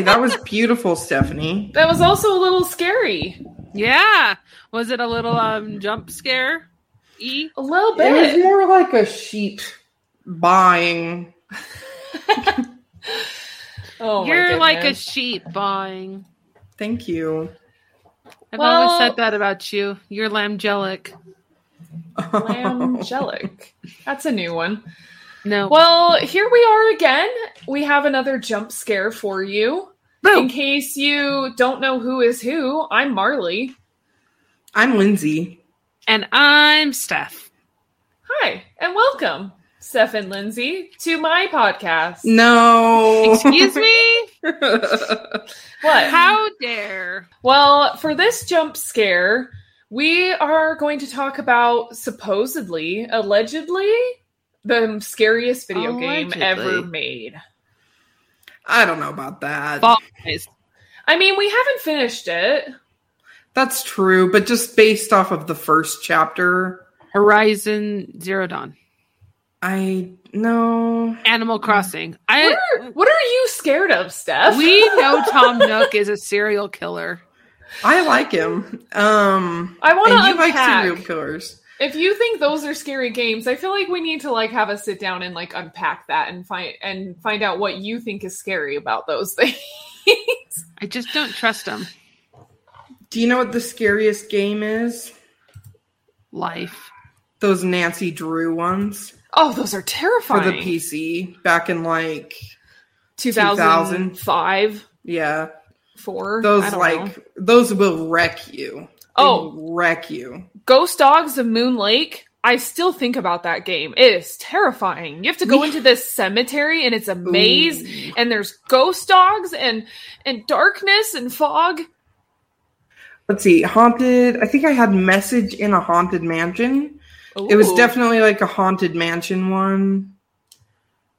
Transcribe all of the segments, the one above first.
Hi, that was beautiful, Stephanie. That was also a little scary. Yeah. Was it a little um jump scare? E? A little bit. It was more like a sheep buying. Oh, You're like a sheep buying. Thank you. I've Well- always said that about you. You're lambgelic. Lambgelic. That's a new one. No. Well, here we are again. We have another jump scare for you. In case you don't know who is who, I'm Marley. I'm Lindsay. And I'm Steph. Hi, and welcome, Steph and Lindsay, to my podcast. No. Excuse me? What? How dare? Well, for this jump scare, we are going to talk about supposedly, allegedly, the scariest video game ever made. I don't know about that. I mean, we haven't finished it. That's true, but just based off of the first chapter, Horizon Zero Dawn. I know. Animal Crossing. I What are, what are you scared of, Steph? we know Tom Nook is a serial killer. I like him. Um, I want to you like unpack. serial killers. If you think those are scary games, I feel like we need to like have a sit down and like unpack that and find and find out what you think is scary about those things. I just don't trust them. Do you know what the scariest game is? Life. Those Nancy Drew ones oh, those are terrifying. for the PC back in like 2005, yeah. 4. Those like know. those will wreck you. They Oh. wreck you. Ghost Dogs of Moon Lake. I still think about that game. It is terrifying. You have to go We- into this cemetery and it's a maze and there's ghost dogs and and darkness and fog. Let's see, haunted. I think I had message in a haunted mansion. It was definitely like a haunted mansion one.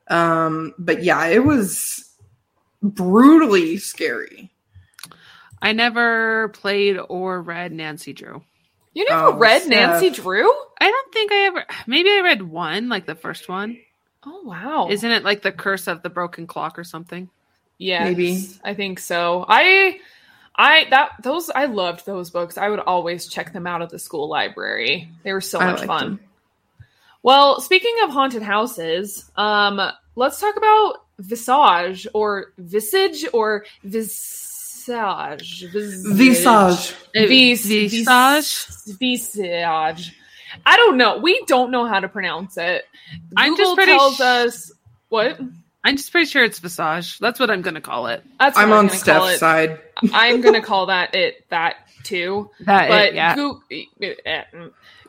Um, but yeah, it was brutally scary. I never played or read Nancy Drew. You never Oh, read Steph. Nancy Drew? I don't think I ever. Maybe I read one, like the first one. Oh wow. Isn't it like the Curse of the Broken Clock or something? Yeah, Maybe. I think so. I I that those I loved those books. I would always check them out at the school library. They were so I much liked fun. them. Well, speaking of haunted houses, um, let's talk about Visage or Visage or Visage. Visage. Vis- Visage? Visage. I don't know. We don't know how to pronounce it. I'm Google just pretty tells sh- us what. I'm just pretty sure it's Visage. That's what I'm going to call it. That's what I'm I'm on Steph's side. I'm gonna call that it that too. That But it, yeah. Goo-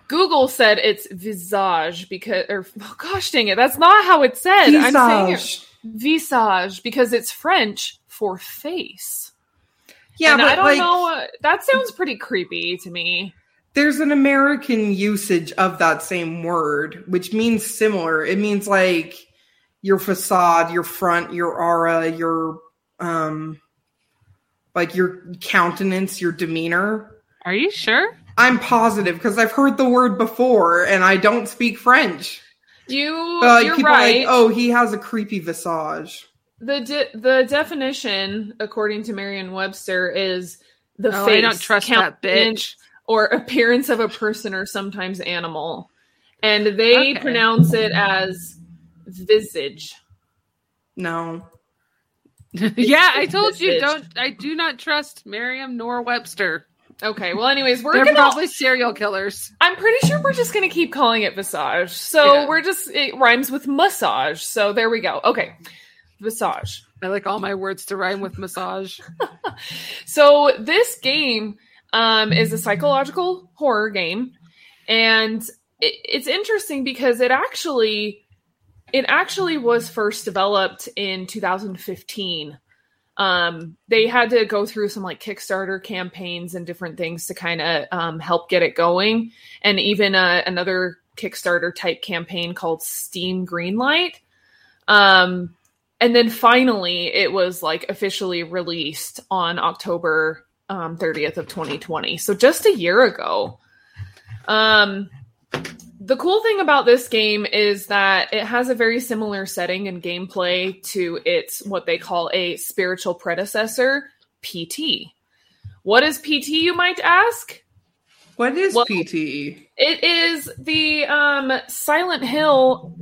Google said it's visage because, or oh, gosh dang it, that's not how it's said. I'm saying it Visage. visage because it's French for face. Yeah, and but I don't like, know. That sounds pretty creepy to me. there's an American usage of that same word, which means similar. It means like your facade, your front, your aura, your um like your countenance, your demeanor. Are you sure? I'm positive because I've heard the word before and I don't speak French. You, But like you're right. like, oh, he has a creepy visage. The de- the definition, according to Merriam-Webster, is the Oh, face, I don't trust that bitch. or appearance of a person or sometimes animal, and they Okay. pronounce it as visage. No. yeah, I told you don't. I do not trust Merriam nor Webster. Okay, well, anyways, we're They're gonna. probably serial killers. I'm pretty sure we're just gonna keep calling it visage. So Yeah. we're just it rhymes with massage. So there we go. Okay, visage. I like all my words to rhyme with massage. So this game um, is a psychological horror game, and it, it's interesting because it actually it actually was first developed in 2015. Um, they had to go through some like Kickstarter campaigns and different things to kind of um, help get it going, and even uh, another Kickstarter type campaign called Steam Greenlight. Um, and then finally it was like officially released on october um, 30th of 2020 so just a year ago um the cool thing about this game is that it has a very similar setting and gameplay to its what they call a spiritual predecessor, PT. What is PT, you might ask? What is Well- PT? It is the um, Silent Hill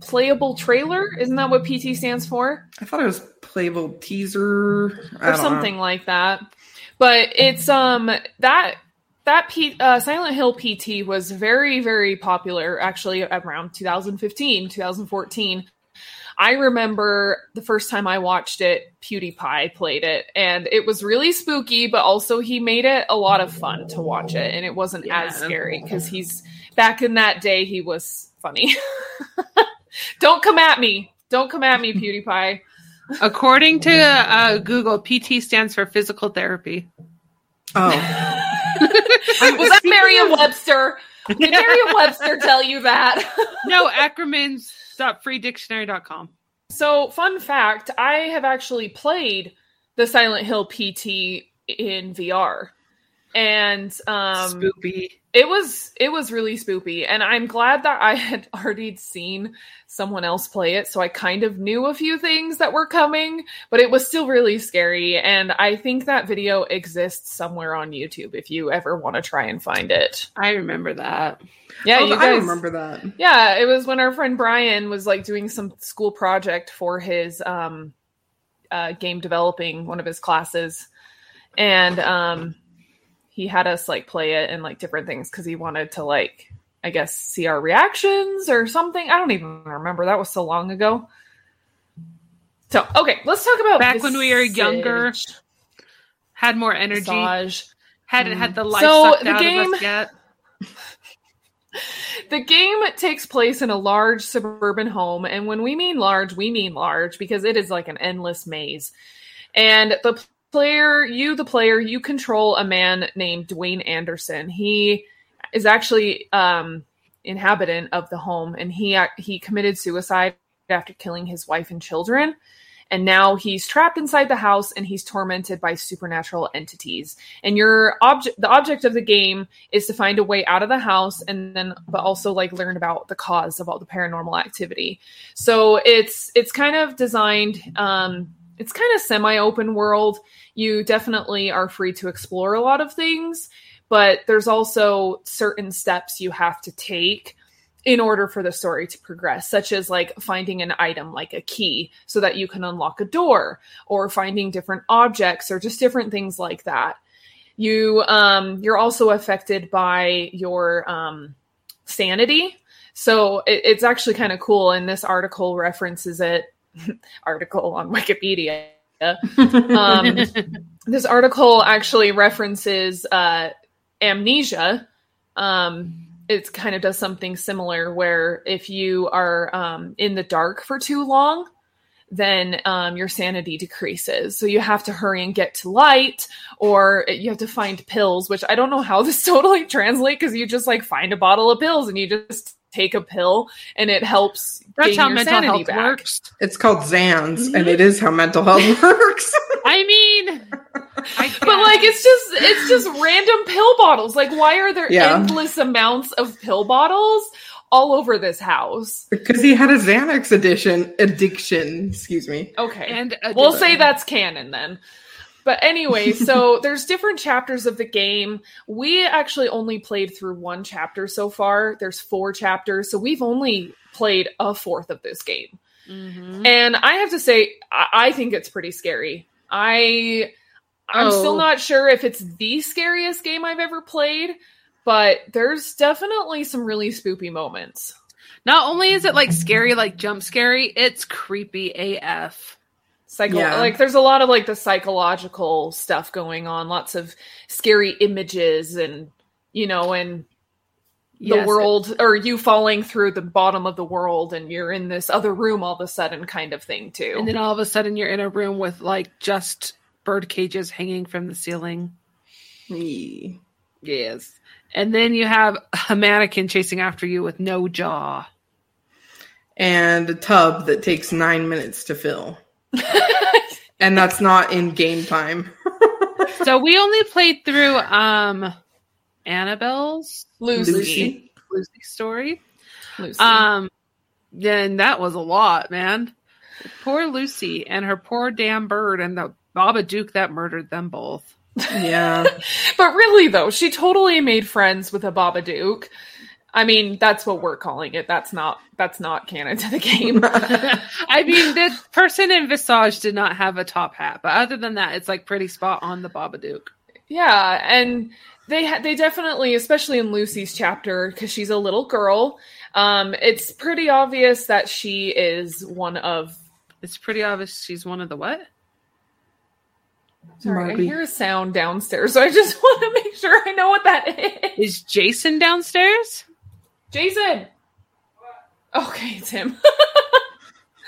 playable trailer. Isn't that what PT stands for? I thought it was playable teaser or don't know. something like that. But it's um that that P, uh, Silent Hill PT was very very popular actually around 2015 2014. I remember the first time I watched it, PewDiePie played it, and it was really spooky, but also he made it a lot of fun to watch it, and it wasn't as scary because he's back in that day he was funny. Don't come at me! Don't come at me, PewDiePie. According to uh, Google, PT stands for physical therapy. Oh, Was that Merriam Webster? Did Merriam Webster tell you that? no, acronyms.freedictionary.com. so, fun fact I have actually played the Silent Hill PT in VR. And um Spoopy. it was it was really spoopy and i'm glad that i had already seen someone else play it so i kind of knew a few things that were coming but it was still really scary and i think that video exists somewhere on youtube if you ever want to try and find it I remember that. yeah Oh, you I guys remember that. yeah it was when our friend brian was like doing some school project for his um uh, game developing one of his classes and um he had us like play it and like different things because he wanted to like i guess see our reactions or something i don't even remember that was so long ago so okay let's talk about Back when we were younger, Had more energy. Hadn't hmm. had the life So, sucked the out game- of us yet. The game takes place in a large suburban home, and when we mean large, we mean large because it is like an endless maze. And the player, you, the player, you control a man named Dwayne Anderson. He is actually um, inhabitant of the home, and he he committed suicide after killing his wife and children. And now he's trapped inside the house, and he's tormented by supernatural entities. And your object, the object of the game, is to find a way out of the house and then but also like learn about the cause of all the paranormal activity so it's it's kind of designed um it's kind of semi open world. You definitely are free to explore a lot of things but there's also certain steps you have to take in order for the story to progress such as like finding an item like a key so that you can unlock a door or finding different objects or just different things like that. You um you're also affected by your um sanity. So it, it's actually kind of cool and this article references it article on wikipedia um, this article actually references uh, amnesia. Um, it kind of does something similar where if you are um, in the dark for too long, then um, your sanity decreases. So you have to hurry and get to light, or you have to find pills, which I don't know how this totally translates because you just like find a bottle of pills and you just take a pill and it helps. That's gain how your mental sanity health back. works. It's called Zans, Mm-hmm. and it is how mental health works. I mean, I But like it's just it's just random pill bottles. Like why are there Yeah. endless amounts of pill bottles all over this house? because he had a Xanax addiction addiction. Excuse me. Okay. and a we'll say that's canon then. But anyway, so there's different chapters of the game. We actually only played through one chapter so far. There's four chapters, so we've only played a fourth of this game. Mhm. And I have to say, I, I think it's pretty scary. I I'm Oh. still not sure if it's the scariest game I've ever played, but there's definitely some really spoopy moments. Not only is it like scary, like jump scary, it's creepy AF. Psycho Yeah. like there's a lot of like the psychological stuff going on, lots of scary images and you know, and the Yes, world or you falling through the bottom of the world and you're in this other room all of a sudden kind of thing too. And then all of a sudden you're in a room with like just bird cages hanging from the ceiling. Yee. Yes. And then you have a mannequin chasing after you with no jaw. And a tub that takes nine minutes to fill, and that's not in game time. So we only played through um Annabelle's Lucy. Lucy. Lucy story. Lucy. Um, then that was a lot, man. Poor Lucy and her poor damn bird and the Babadook that murdered them both. Yeah. but really, though, she totally made friends with a Babadook. I mean, that's what we're calling it. That's not that's not canon to the game. I mean, the person in Visage did not have a top hat, but other than that, it's like pretty spot on the Babadook. yeah, and they ha- they definitely, especially in Lucy's chapter, because she's a little girl. Um, it's pretty obvious that she is one of. It's pretty obvious she's one of the what? Sorry, I hear a sound downstairs, so I just want to make sure I know what that is. Is Jason downstairs? Jason. Okay, it's him.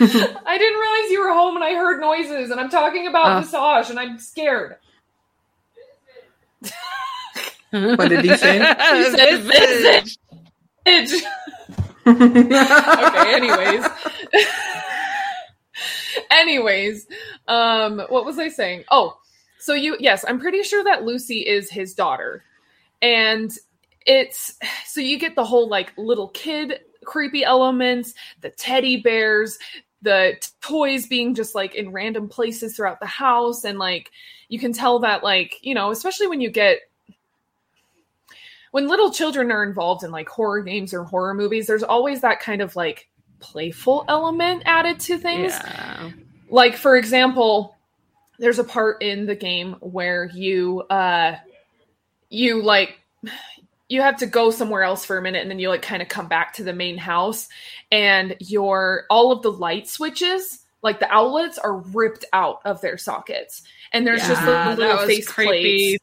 I didn't realize you were home, and I heard noises, and I'm talking about Oh. Visage, and I'm scared. What did he say? He said Visage. Bitch. okay, anyways. anyways, um what was I saying? Oh, so you yes, I'm pretty sure that Lucy is his daughter. And it's so you get the whole like little kid creepy elements, the teddy bears, the t- toys being just like in random places throughout the house and like you can tell that like, you know, especially when you get when little children are involved in like horror games or horror movies, there's always that kind of like playful element added to things. Yeah. Like for example, there's a part in the game where you uh you like you have to go somewhere else for a minute and then you like kind of come back to the main house and your all of the light switches like the outlets are ripped out of their sockets and there's just the little face plates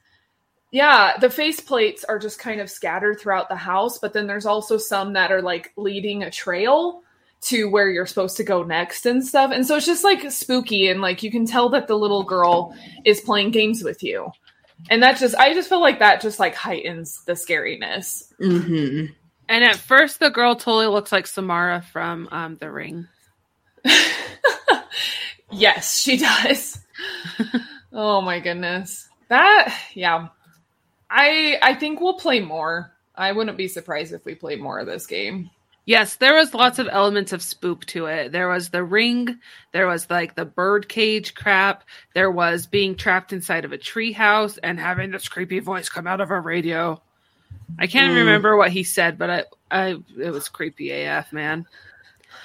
yeah, the face plates are just kind of scattered throughout the house, but then there's also some that are like leading a trail to where you're supposed to go next and stuff. And so it's just like spooky and like you can tell that the little girl is playing games with you. And that just I just feel like that just like heightens the scariness. hmm And at first, the girl totally looks like Samara from um, The Ring. yes, she does. oh my goodness. That yeah. I I think we'll play more. I wouldn't be surprised if we play more of this game. Yes, there was lots of elements of spook to it. There was the ring, there was like the bird cage crap, there was being trapped inside of a tree house and having this creepy voice come out of a radio. I can't Mm. remember what he said, but I, I it was creepy AF, man.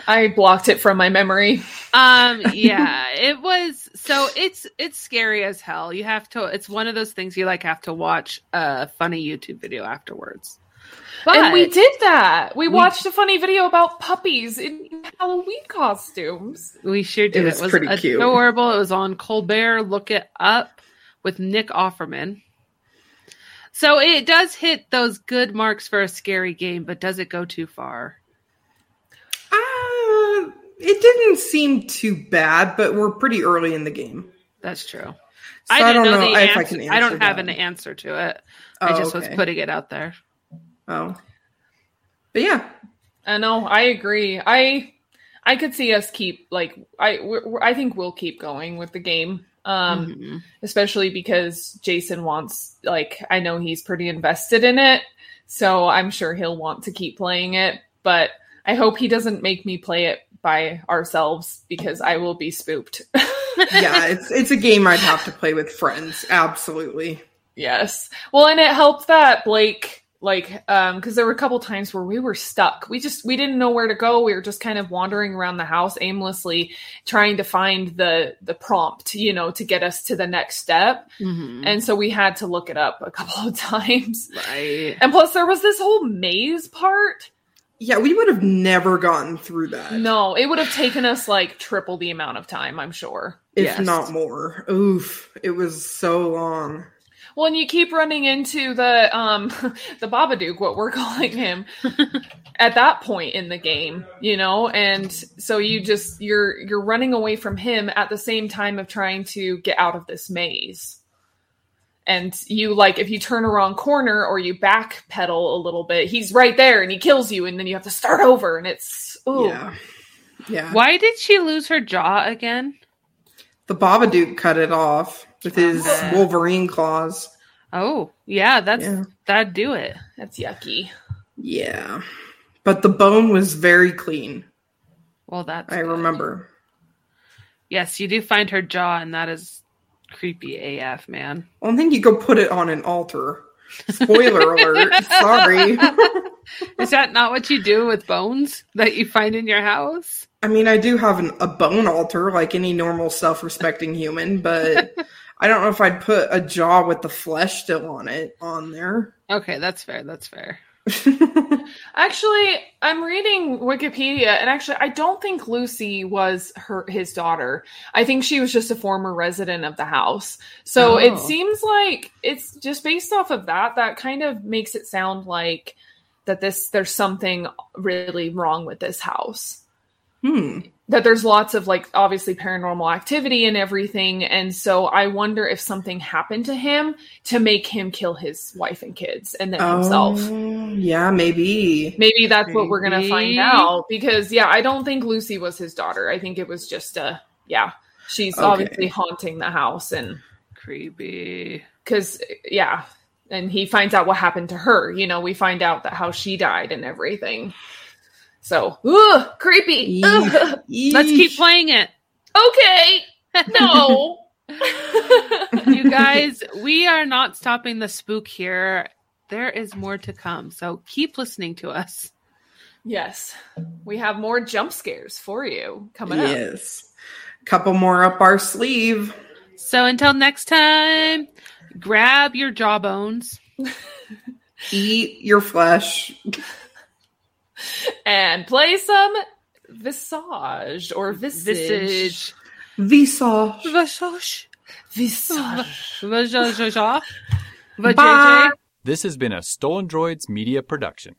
I blocked it from my memory. Um, yeah, it was so it's it's scary as hell. You have to it's one of those things you like have to watch a funny YouTube video afterwards. But and we did that. We, We- watched a funny video about puppies in Halloween costumes. We sure did. It was pretty cute. adorable. It was on Colbert. Look it up with Nick Offerman. So it does hit those good marks for a scary game, but does it go too far? Uh, it didn't seem too bad, but we're pretty early in the game. That's true. So I I, don't know, know, the answer. I can answer I don't have that. an answer to it. I Oh, just was putting it out there. Oh. But yeah. I know. I agree. I I could see us keep like I I think we'll keep going with the game. Um, Mhm. especially because Jason wants like I know he's pretty invested in it, so I'm sure he'll want to keep playing it. But I hope he doesn't make me play it by ourselves because I will be spooked. Yeah, it's it's a game I'd have to play with friends. Absolutely. Yes. Well, and it helped that Blake like um because there were a couple times where we were stuck. We just we didn't know where to go. We were just kind of wandering around the house aimlessly trying to find the the prompt, you know, to get us to the next step. Mhm. And so we had to look it up a couple of times. right. And plus there was this whole maze part. Yeah, we would have never gotten through that. No, it would have taken us like triple the amount of time, I'm sure. If Yes. not more. Oof. It was so long. Well, and you keep running into the um the Babadook, what we're calling him, at that point in the game, you know, and so you just you're you're running away from him at the same time of trying to get out of this maze. And you like if you turn a wrong corner or you backpedal a little bit, he's right there and he kills you, and then you have to start over, and it's ooh. Yeah. Yeah. Why did she lose her jaw again? The Babadook cut it off with his Okay. Wolverine claws. Oh, yeah, that's Yeah. that'd do it. That's yucky. Yeah. But the bone was very clean. Well, that's I good. remember. Yes, you do find her jaw, and that is creepy AF, man. I don't think you go put it on an altar. Spoiler alert. Sorry. Is that not what you do with bones that you find in your house? I mean, I do have an, a bone altar like any normal self respecting human, but I don't know if I'd put a jaw with the flesh still on it on there. Okay, that's fair. That's fair. Actually, I'm reading Wikipedia, and actually, I don't think Lucy was her his daughter. I think she was just a former resident of the house. So Oh. it seems like it's just based off of that. That kind of makes it sound like that this there's something really wrong with this house. hmm. That there's lots of like obviously paranormal activity and everything, and so I wonder if something happened to him to make him kill his wife and kids and then himself. Oh, yeah, maybe. Maybe that's what we're gonna find out because yeah, I don't think Lucy was his daughter. I think it was just a yeah. She's Okay. obviously haunting the house and Creepy. because yeah, and he finds out what happened to her. You know, we find out that how she died and everything. So, ugh, creepy. Ugh. Let's keep playing it. Okay, no. you guys, we are not stopping the spook here. There is more to come. So keep listening to us. yes, we have more jump scares for you coming up. Yes. Couple more up our sleeve. So until next time, grab your jawbones. Eat your flesh. and play some visage or visage. Visage. Visage. Visage. Visage. Visage. Bye. This has been a Stolen Droids Media production.